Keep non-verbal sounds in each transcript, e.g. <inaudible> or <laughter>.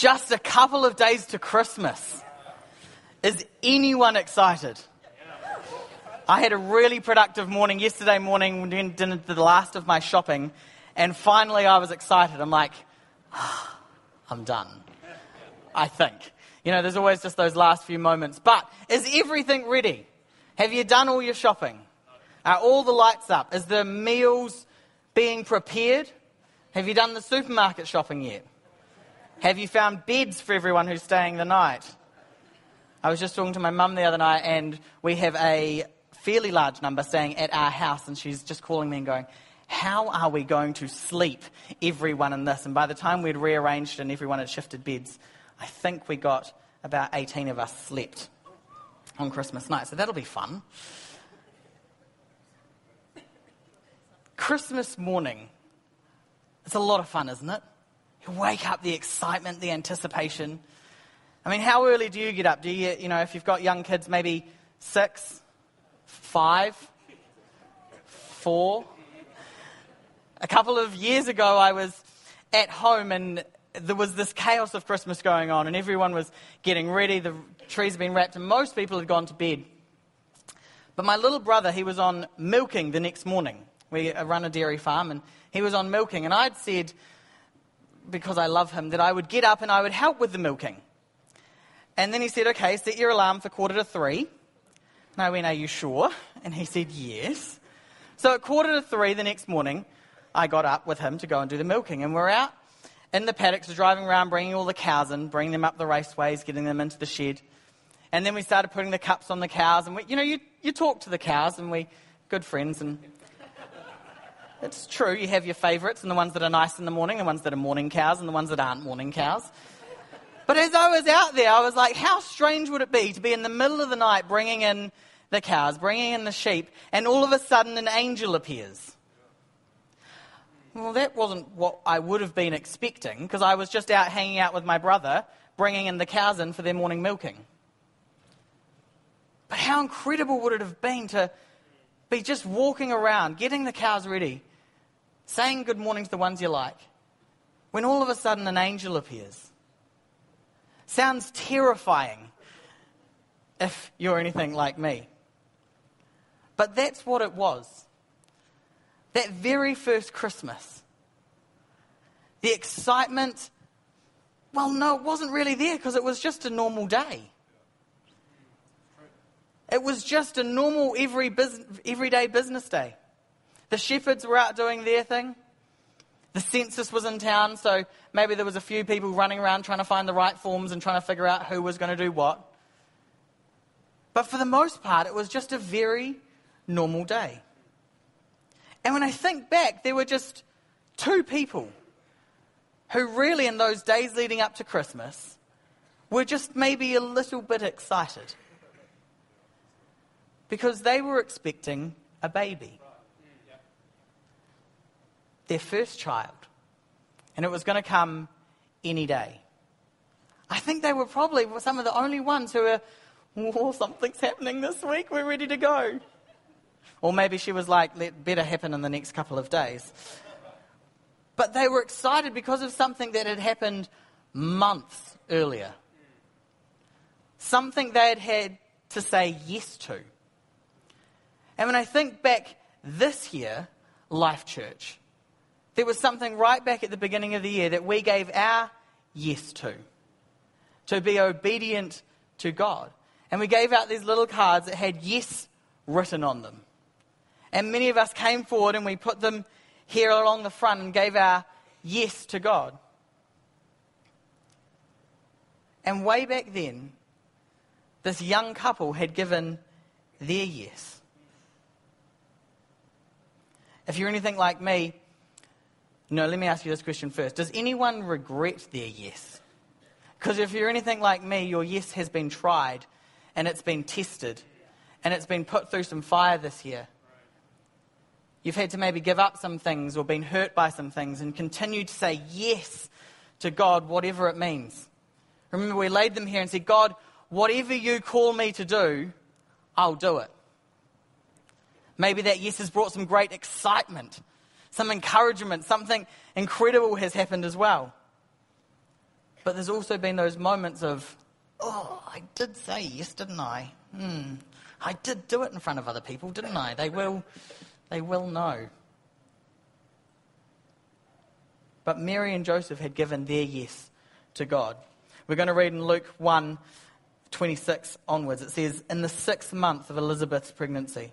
Just a couple of days to Christmas. Is anyone excited? I had a really productive morning yesterday morning when I did the last of my shopping, and finally I was excited. I'm like, ah, <sighs> I'm done. I think. You know, there's always just those last few moments. But is everything ready? Have you done all your shopping? Are all the lights up? Is the meals being prepared? Have you done the supermarket shopping yet? Have you found beds for everyone who's staying the night? I was just talking to my mum the other night, and we have a fairly large number staying at our house, and she's just calling me and going, How are we going to sleep, everyone in this? And by the time we'd rearranged and everyone had shifted beds, I think we got about 18 of us slept on Christmas night. So that'll be fun. Christmas morning, it's a lot of fun, isn't it? You wake up, the excitement, the anticipation. I mean, how early do you get up? Do you, you know, if you've got young kids, maybe six, five, four? A couple of years ago, I was at home and there was this chaos of Christmas going on, and everyone was getting ready. The trees had been wrapped, and most people had gone to bed. But my little brother, he was on milking the next morning. We run a dairy farm, and he was on milking. And I'd said, because I love him, that I would get up and I would help with the milking. And then he said, Okay, set your alarm for quarter to three. And I went, Are you sure? And he said, Yes. So at quarter to three the next morning, I got up with him to go and do the milking. And we're out in the paddocks, driving around, bringing all the cows in, bringing them up the raceways, getting them into the shed. And then we started putting the cups on the cows. And, we, you know, you, you talk to the cows, and we, good friends. And it's true, you have your favourites, and the ones that are nice in the morning, the ones that are morning cows, and the ones that aren't morning cows. But as I was out there, I was like, how strange would it be to be in the middle of the night bringing in the cows, bringing in the sheep, and all of a sudden an angel appears? Well, that wasn't what I would have been expecting because I was just out hanging out with my brother, bringing in the cows in for their morning milking. But how incredible would it have been to be just walking around, getting the cows ready, saying good morning to the ones you like, when all of a sudden an angel appears? Sounds terrifying if you're anything like me. But that's what it was that very first Christmas, the excitement, well, no, it wasn't really there because it was just a normal day. It was just a normal, every business, everyday business day. The shepherds were out doing their thing. The census was in town, so maybe there was a few people running around trying to find the right forms and trying to figure out who was going to do what. But for the most part, it was just a very normal day. And when I think back, there were just two people who really, in those days leading up to Christmas, were just maybe a little bit excited. Because they were expecting a baby. Their first child. And it was going to come any day. I think they were probably some of the only ones who were, oh, something's happening this week, we're ready to go. Or maybe she was like, let better happen in the next couple of days. But they were excited because of something that had happened months earlier. Something they had had to say yes to. And when I think back this year, Life Church, there was something right back at the beginning of the year that we gave our yes to. To be obedient to God. And we gave out these little cards that had yes written on them. And many of us came forward and we put them here along the front and gave our yes to God. And way back then, this young couple had given their yes. If you're anything like me, no, let me ask you this question first. Does anyone regret their yes? Because if you're anything like me, your yes has been tried and it's been tested and it's been put through some fire this year. You've had to maybe give up some things or been hurt by some things and continue to say yes to God, whatever it means. Remember, we laid them here and said, God, whatever you call me to do, I'll do it. Maybe that yes has brought some great excitement, some encouragement, something incredible has happened as well. But there's also been those moments of, oh, I did say yes, didn't I? Hmm. I did do it in front of other people, didn't I? They will, they will know. But Mary and Joseph had given their yes to God. We're going to read in Luke 1 26 onwards. It says, In the sixth month of Elizabeth's pregnancy,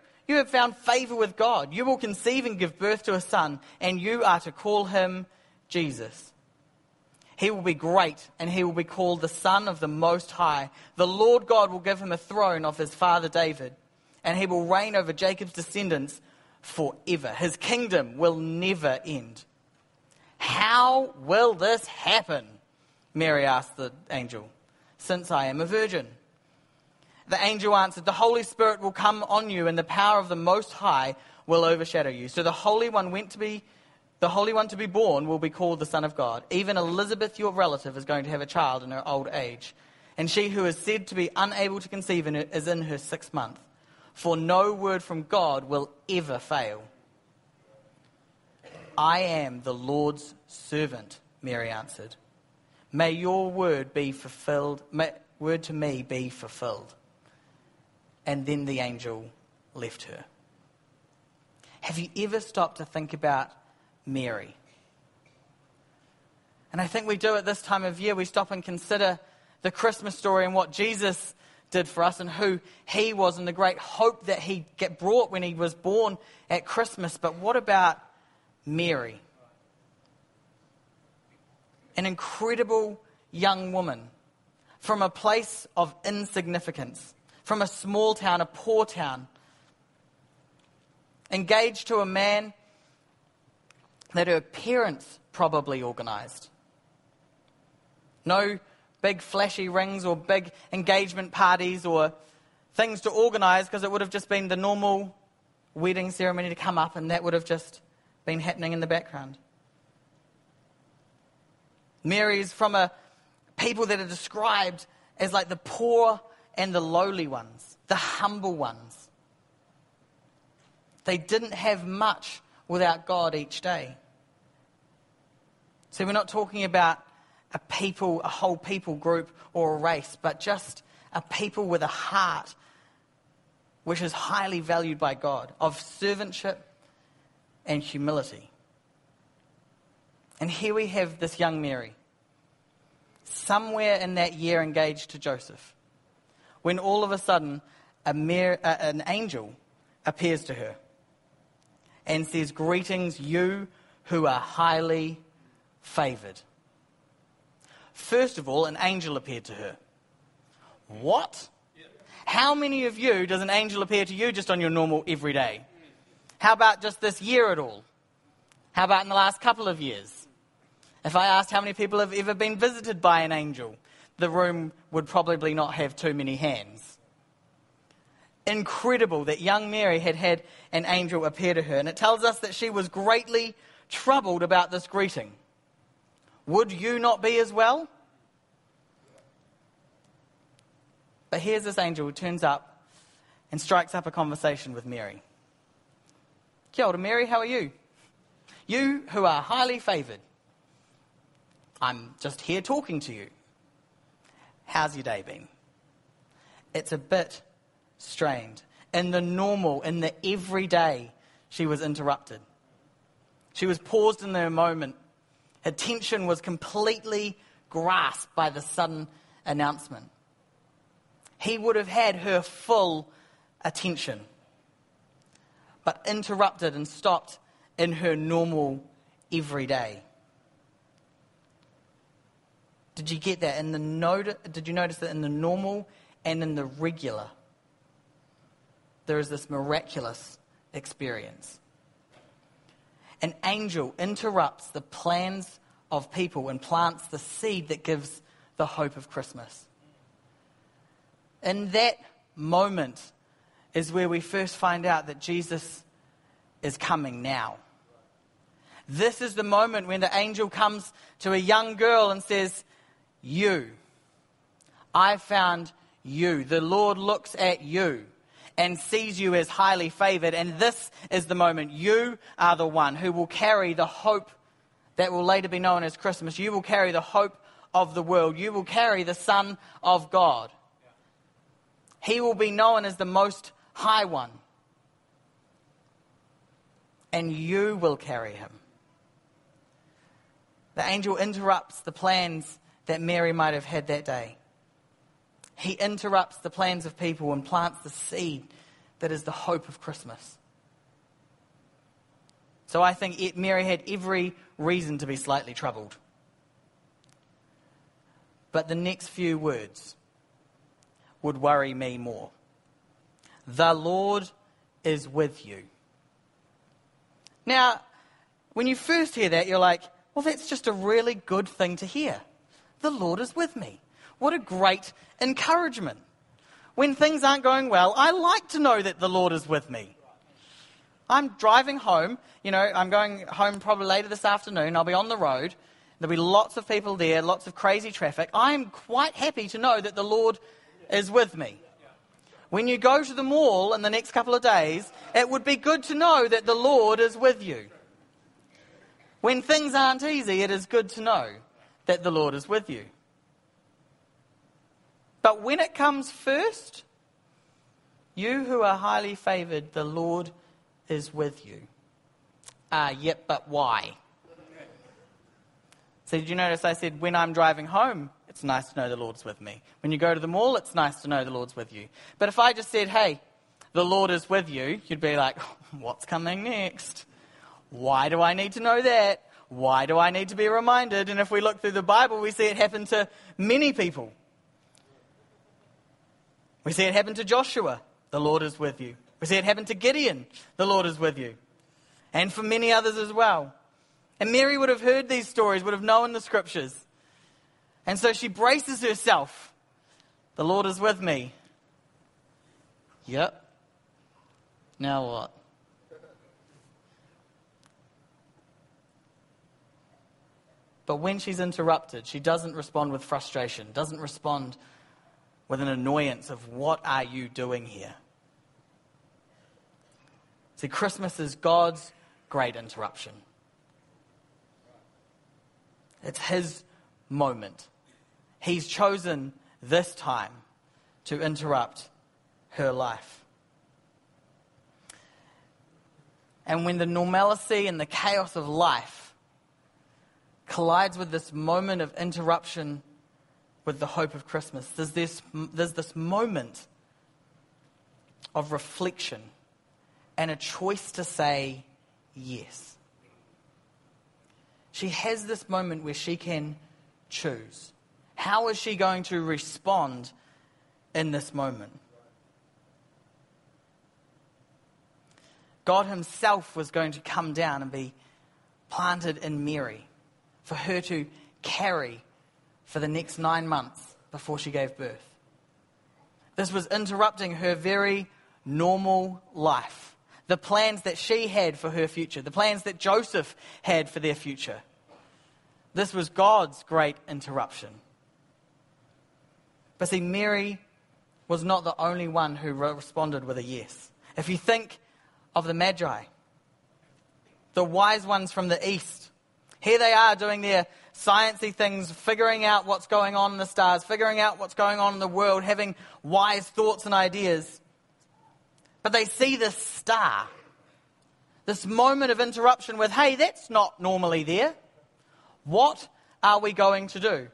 You have found favor with God. You will conceive and give birth to a son, and you are to call him Jesus. He will be great, and he will be called the Son of the Most High. The Lord God will give him a throne of his father David, and he will reign over Jacob's descendants forever. His kingdom will never end. How will this happen? Mary asked the angel, since I am a virgin. The angel answered, The Holy Spirit will come on you, and the power of the Most High will overshadow you. So the Holy One went to be. The Holy One to be born will be called the Son of God. Even Elizabeth, your relative, is going to have a child in her old age. And she who is said to be unable to conceive in is in her sixth month. For no word from God will ever fail. I am the Lord's servant, Mary answered. May your word be fulfilled, may, word to me be fulfilled. And then the angel left her. Have you ever stopped to think about Mary? And I think we do at this time of year. We stop and consider the Christmas story and what Jesus did for us and who he was and the great hope that he get brought when he was born at Christmas. But what about Mary? an incredible young woman from a place of insignificance, from a small town, a poor town, engaged to a man that her parents probably organized. No big flashy rings or big engagement parties or things to organize because it would have just been the normal wedding ceremony to come up and that would have just been happening in the background. Mary's from a people that are described as like the poor and the lowly ones, the humble ones. They didn't have much without God each day. So we're not talking about a people, a whole people group or a race, but just a people with a heart which is highly valued by God, of servantship and humility. And here we have this young Mary, somewhere in that year engaged to Joseph, when all of a sudden a mere, uh, an angel appears to her and says, Greetings, you who are highly favored. First of all, an angel appeared to her. What? How many of you does an angel appear to you just on your normal everyday? How about just this year at all? How about in the last couple of years? If I asked how many people have ever been visited by an angel, the room would probably not have too many hands. Incredible that young Mary had had an angel appear to her, and it tells us that she was greatly troubled about this greeting. Would you not be as well? But here's this angel who turns up and strikes up a conversation with Mary. Kia ora, Mary, how are you? You who are highly favoured. I'm just here talking to you. How's your day been? It's a bit strained. In the normal, in the everyday, she was interrupted. She was paused in the moment. Her attention was completely grasped by the sudden announcement. He would have had her full attention, but interrupted and stopped in her normal everyday. Did you get that? In the not- did you notice that in the normal and in the regular, there is this miraculous experience? An angel interrupts the plans of people and plants the seed that gives the hope of Christmas. In that moment is where we first find out that Jesus is coming now. This is the moment when the angel comes to a young girl and says, You, I found you. The Lord looks at you and sees you as highly favored. And this is the moment. You are the one who will carry the hope that will later be known as Christmas. You will carry the hope of the world. You will carry the Son of God. He will be known as the Most High One. And you will carry him. The angel interrupts the plans that Mary might have had that day. He interrupts the plans of people and plants the seed that is the hope of Christmas. So I think Mary had every reason to be slightly troubled. But the next few words would worry me more. The Lord is with you. Now, when you first hear that, you're like, well, that's just a really good thing to hear. The Lord is with me. What a great encouragement. When things aren't going well, I like to know that the Lord is with me. I'm driving home. You know, I'm going home probably later this afternoon. I'll be on the road. There'll be lots of people there, lots of crazy traffic. I'm quite happy to know that the Lord is with me. When you go to the mall in the next couple of days, it would be good to know that the Lord is with you. When things aren't easy, it is good to know that the Lord is with you. But when it comes first, you who are highly favored, the Lord is with you. Ah, uh, yep, but why? So, did you notice I said, when I'm driving home, it's nice to know the Lord's with me. When you go to the mall, it's nice to know the Lord's with you. But if I just said, hey, the Lord is with you, you'd be like, <laughs> what's coming next? Why do I need to know that? Why do I need to be reminded? And if we look through the Bible, we see it happen to many people. We see it happen to Joshua, the Lord is with you. We see it happen to Gideon, the Lord is with you. And for many others as well. And Mary would have heard these stories, would have known the scriptures. And so she braces herself. The Lord is with me. Yep. Now what? But when she's interrupted, she doesn't respond with frustration, doesn't respond with an annoyance of, What are you doing here? See, Christmas is God's great interruption. It's His moment. He's chosen this time to interrupt her life. And when the normalcy and the chaos of life collides with this moment of interruption with the hope of Christmas. There's this, there's this moment of reflection and a choice to say yes. She has this moment where she can choose. How is she going to respond in this moment? God Himself was going to come down and be planted in Mary for her to carry for the next nine months before she gave birth. This was interrupting her very normal life, the plans that she had for her future, the plans that Joseph had for their future. This was God's great interruption. But see, Mary was not the only one who responded with a yes. If you think of the Magi, the wise ones from the east, here they are doing their sciencey things, figuring out what's going on in the stars, figuring out what's going on in the world, having wise thoughts and ideas. But they see this star, this moment of interruption with, hey, that's not normally there. What are we going to do?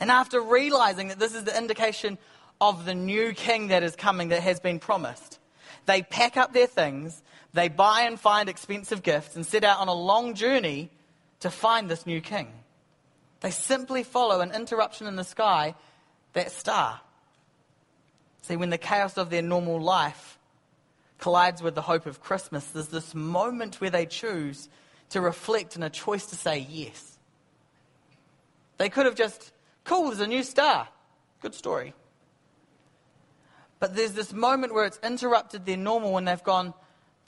And after realizing that this is the indication of the new king that is coming that has been promised, they pack up their things, they buy and find expensive gifts, and set out on a long journey to find this new king. They simply follow an interruption in the sky, that star. See, when the chaos of their normal life collides with the hope of Christmas, there's this moment where they choose to reflect and a choice to say yes. They could have just, cool, there's a new star. Good story. But there's this moment where it's interrupted their normal and they've gone,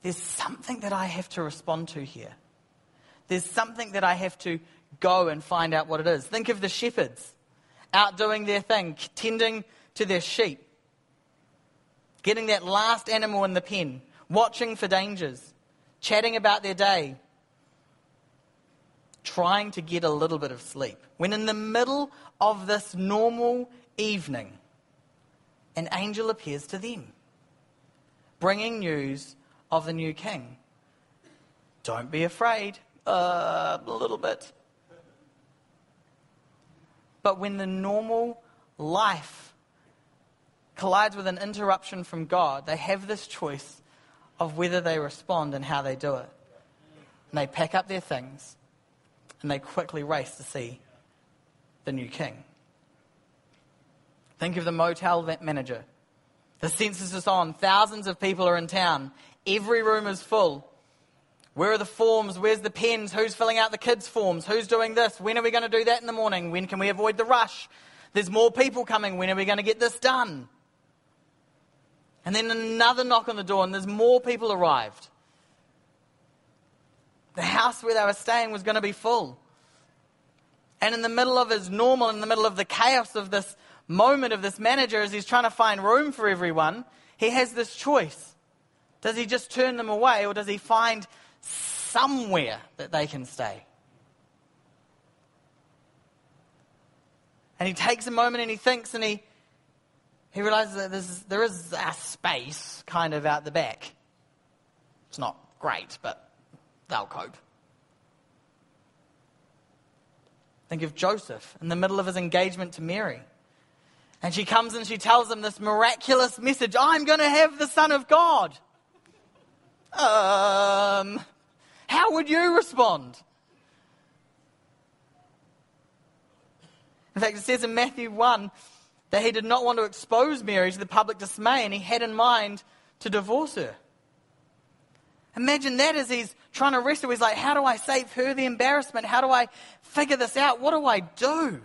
there's something that I have to respond to here. There's something that I have to go and find out what it is. Think of the shepherds out doing their thing, tending to their sheep, getting that last animal in the pen, watching for dangers, chatting about their day, trying to get a little bit of sleep. When in the middle of this normal evening, an angel appears to them, bringing news of the new king. Don't be afraid, uh, a little bit. But when the normal life collides with an interruption from God, they have this choice of whether they respond and how they do it. And they pack up their things and they quickly race to see the new king. Think of the motel manager. The census is on, thousands of people are in town, every room is full. Where are the forms? Where's the pens? Who's filling out the kids' forms? Who's doing this? When are we going to do that in the morning? When can we avoid the rush? There's more people coming. When are we going to get this done? And then another knock on the door, and there's more people arrived. The house where they were staying was going to be full. And in the middle of his normal, in the middle of the chaos of this moment of this manager, as he's trying to find room for everyone, he has this choice. Does he just turn them away, or does he find somewhere that they can stay. And he takes a moment and he thinks and he, he realizes that there is a space kind of out the back. It's not great, but they'll cope. Think of Joseph in the middle of his engagement to Mary. And she comes and she tells him this miraculous message I'm going to have the Son of God. Um, how would you respond? In fact, it says in Matthew 1 that he did not want to expose Mary to the public dismay and he had in mind to divorce her. Imagine that as he's trying to wrestle. He's like, How do I save her the embarrassment? How do I figure this out? What do I do?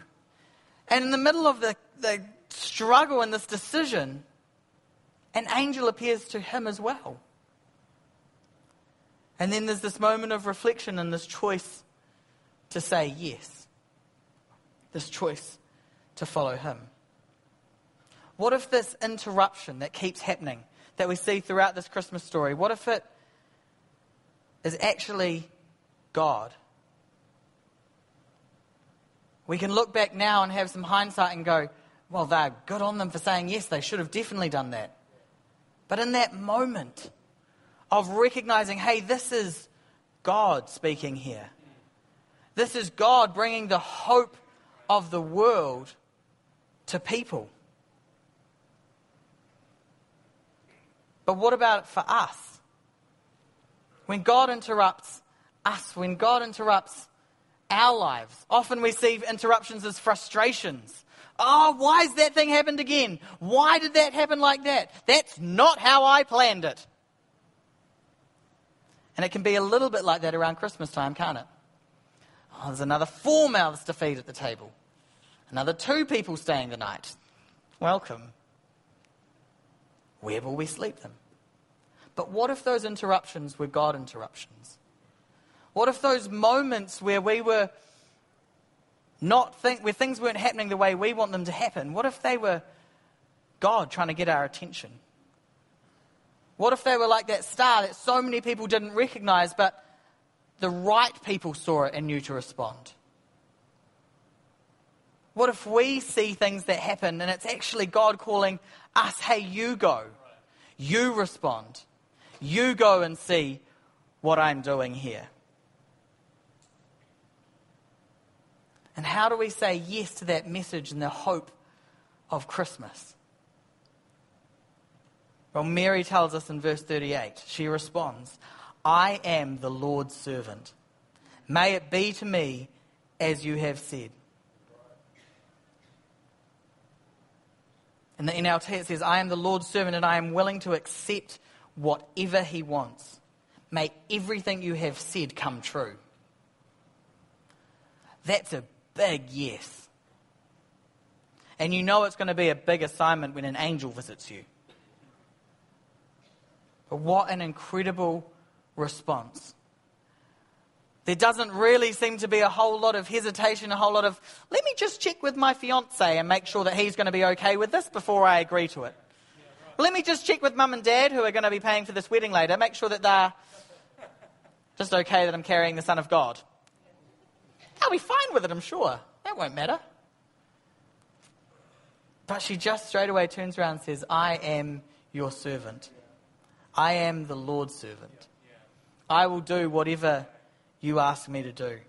And in the middle of the, the struggle and this decision, an angel appears to him as well. And then there's this moment of reflection and this choice to say yes, this choice to follow Him. What if this interruption that keeps happening, that we see throughout this Christmas story, what if it is actually God? We can look back now and have some hindsight and go, well, they're good on them for saying yes, they should have definitely done that. But in that moment, of recognizing, hey, this is God speaking here. This is God bringing the hope of the world to people. But what about for us? When God interrupts us, when God interrupts our lives, often we see interruptions as frustrations. Oh, why has that thing happened again? Why did that happen like that? That's not how I planned it. And it can be a little bit like that around Christmas time, can't it? Oh, there's another four mouths to feed at the table. Another two people staying the night. Welcome. Where will we sleep them? But what if those interruptions were God interruptions? What if those moments where we were not think where things weren't happening the way we want them to happen, what if they were God trying to get our attention? What if they were like that star that so many people didn't recognize, but the right people saw it and knew to respond? What if we see things that happen and it's actually God calling us, hey, you go, you respond, you go and see what I'm doing here? And how do we say yes to that message and the hope of Christmas? Well, Mary tells us in verse 38, she responds, I am the Lord's servant. May it be to me as you have said. In the NLT it says, I am the Lord's servant and I am willing to accept whatever he wants. May everything you have said come true. That's a big yes. And you know it's going to be a big assignment when an angel visits you. But what an incredible response. There doesn't really seem to be a whole lot of hesitation, a whole lot of, let me just check with my fiance and make sure that he's going to be okay with this before I agree to it. Let me just check with mum and dad who are going to be paying for this wedding later, make sure that they're just okay that I'm carrying the Son of God. I'll be fine with it, I'm sure. That won't matter. But she just straight away turns around and says, I am your servant. I am the Lord's servant. I will do whatever you ask me to do.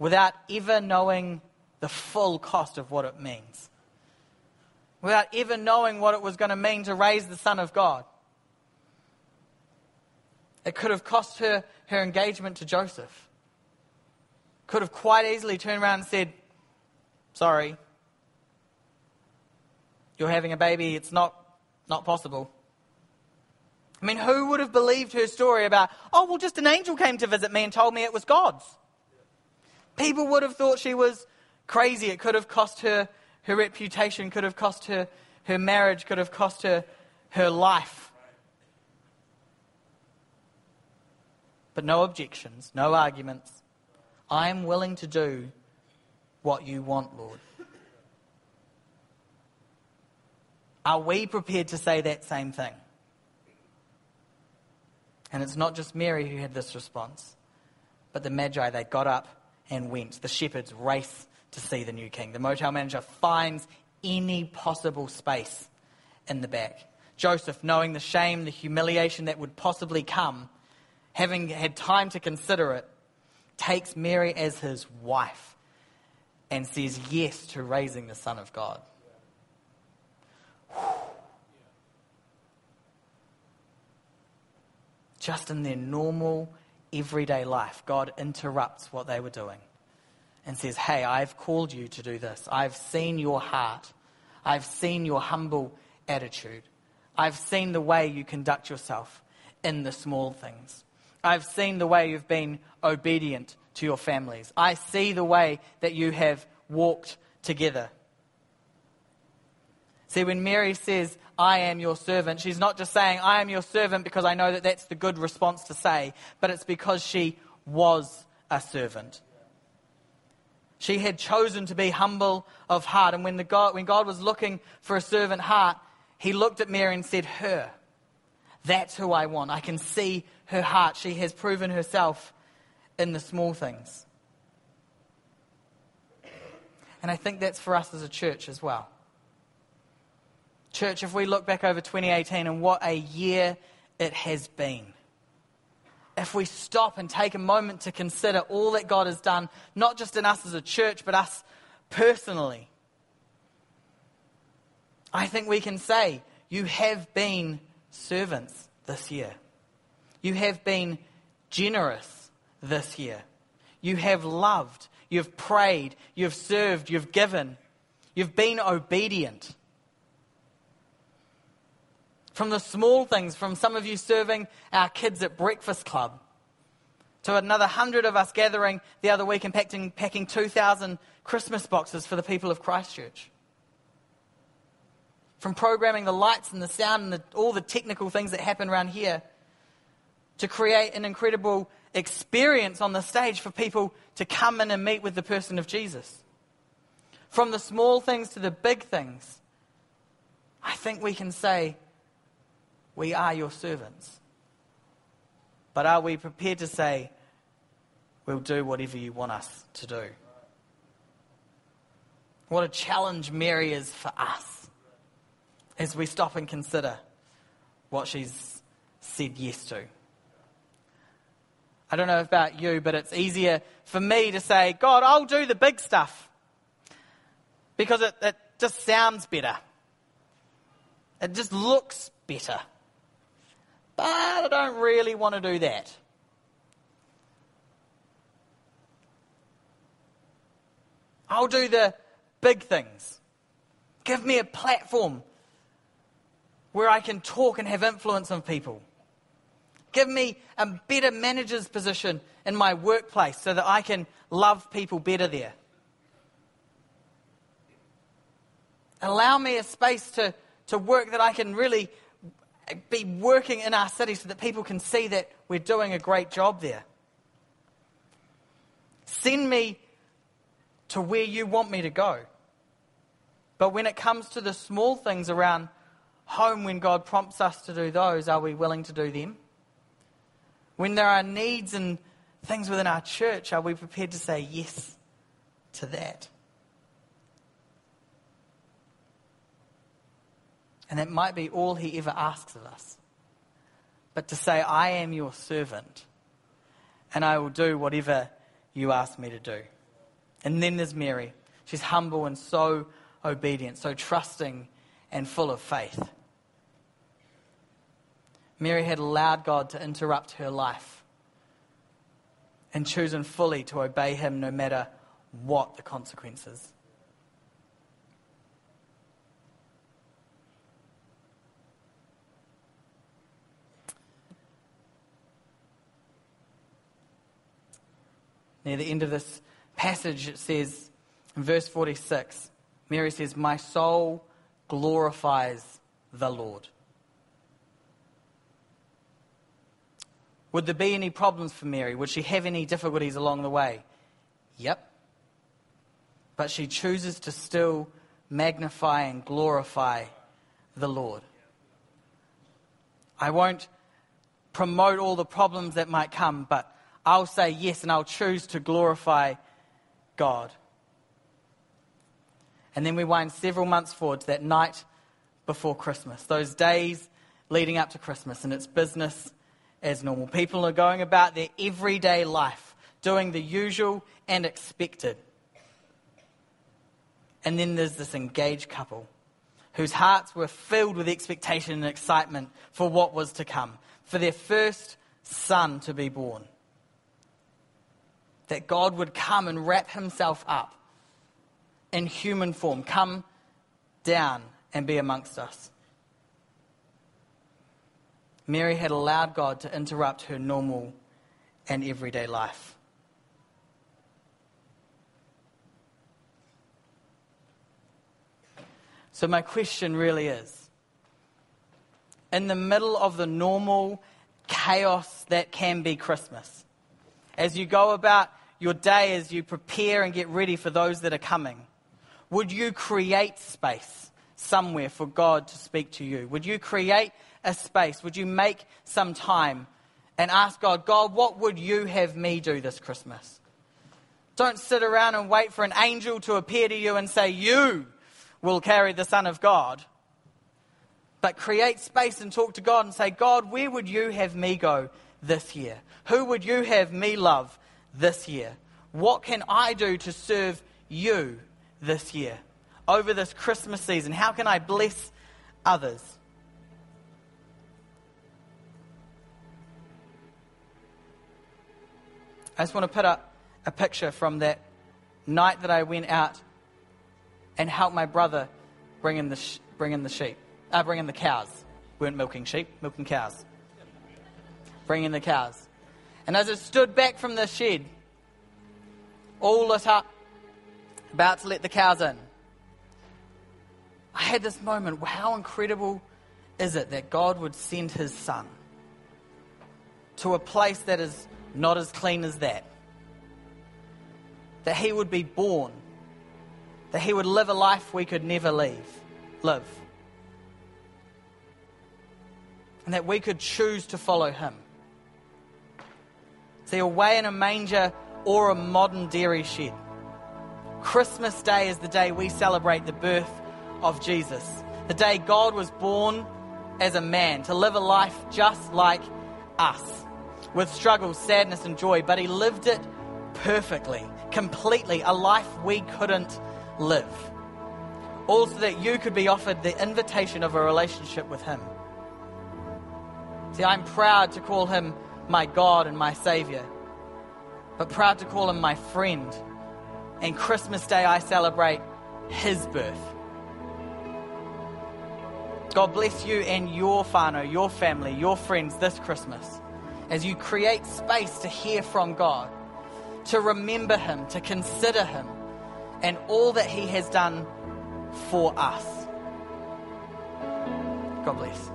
Without ever knowing the full cost of what it means. Without ever knowing what it was going to mean to raise the Son of God. It could have cost her her engagement to Joseph. Could have quite easily turned around and said, Sorry, you're having a baby, it's not, not possible. I mean, who would have believed her story about, oh, well, just an angel came to visit me and told me it was God's? People would have thought she was crazy. It could have cost her her reputation, could have cost her her marriage, could have cost her her life. But no objections, no arguments. I am willing to do what you want, Lord. Are we prepared to say that same thing? And it's not just Mary who had this response, but the Magi, they got up and went. The shepherds race to see the new king. The motel manager finds any possible space in the back. Joseph, knowing the shame, the humiliation that would possibly come, having had time to consider it, takes Mary as his wife and says yes to raising the Son of God. Just in their normal, everyday life, God interrupts what they were doing and says, Hey, I've called you to do this. I've seen your heart. I've seen your humble attitude. I've seen the way you conduct yourself in the small things. I've seen the way you've been obedient to your families. I see the way that you have walked together. See, when Mary says, I am your servant, she's not just saying, I am your servant because I know that that's the good response to say, but it's because she was a servant. She had chosen to be humble of heart. And when, the God, when God was looking for a servant heart, he looked at Mary and said, Her. That's who I want. I can see her heart. She has proven herself in the small things. And I think that's for us as a church as well. Church, if we look back over 2018 and what a year it has been, if we stop and take a moment to consider all that God has done, not just in us as a church, but us personally, I think we can say, You have been servants this year. You have been generous this year. You have loved. You've prayed. You've served. You've given. You've been obedient. From the small things, from some of you serving our kids at Breakfast Club, to another hundred of us gathering the other week and packing, packing 2,000 Christmas boxes for the people of Christchurch. From programming the lights and the sound and the, all the technical things that happen around here to create an incredible experience on the stage for people to come in and meet with the person of Jesus. From the small things to the big things, I think we can say we are your servants. But are we prepared to say, we'll do whatever you want us to do? What a challenge Mary is for us as we stop and consider what she's said yes to. I don't know about you, but it's easier for me to say, God, I'll do the big stuff because it, it just sounds better. It just looks better. But I don't really want to do that. I'll do the big things. Give me a platform where I can talk and have influence on people. Give me a better manager's position in my workplace so that I can love people better there. Allow me a space to, to work that I can really be working in our city so that people can see that we're doing a great job there. Send me to where you want me to go. But when it comes to the small things around home, when God prompts us to do those, are we willing to do them? When there are needs and things within our church, are we prepared to say yes to that? And that might be all he ever asks of us. But to say, I am your servant, and I will do whatever you ask me to do. And then there's Mary. She's humble and so obedient, so trusting and full of faith. Mary had allowed God to interrupt her life and chosen fully to obey him no matter what the consequences. Near the end of this passage, it says in verse 46, Mary says, My soul glorifies the Lord. Would there be any problems for Mary? Would she have any difficulties along the way? Yep. But she chooses to still magnify and glorify the Lord. I won't promote all the problems that might come, but I'll say yes and I'll choose to glorify God. And then we wind several months forward to that night before Christmas, those days leading up to Christmas, and it's business as normal. People are going about their everyday life, doing the usual and expected. And then there's this engaged couple whose hearts were filled with expectation and excitement for what was to come, for their first son to be born that God would come and wrap himself up in human form, come down and be amongst us. Mary had allowed God to interrupt her normal and everyday life. So, my question really is in the middle of the normal chaos that can be Christmas, as you go about your day, as you prepare and get ready for those that are coming? Would you create space somewhere for God to speak to you? Would you create a space? Would you make some time and ask God, God, what would you have me do this Christmas? Don't sit around and wait for an angel to appear to you and say, You will carry the Son of God. But create space and talk to God and say, God, where would you have me go this year? Who would you have me love this year? What can I do to serve you this year? Over this Christmas season, how can I bless others? I just want to put up a picture from that night that I went out and helped my brother bring in the, sh- bring in the sheep, uh, bring in the cows. We weren't milking sheep, milking cows. Bring in the cows. And as it stood back from the shed, all lit up, about to let the cows in, I had this moment how incredible is it that God would send his son to a place that is not as clean as that? That he would be born, that he would live a life we could never leave, live. And that we could choose to follow him. See, away in a manger or a modern dairy shed. Christmas Day is the day we celebrate the birth of Jesus. The day God was born as a man to live a life just like us, with struggles, sadness, and joy, but he lived it perfectly, completely, a life we couldn't live. Also, that you could be offered the invitation of a relationship with him. See, I'm proud to call him my God and my Savior, but proud to call him my friend. And Christmas Day, I celebrate his birth. God bless you and your whānau, your family, your friends this Christmas as you create space to hear from God, to remember Him, to consider Him, and all that He has done for us. God bless.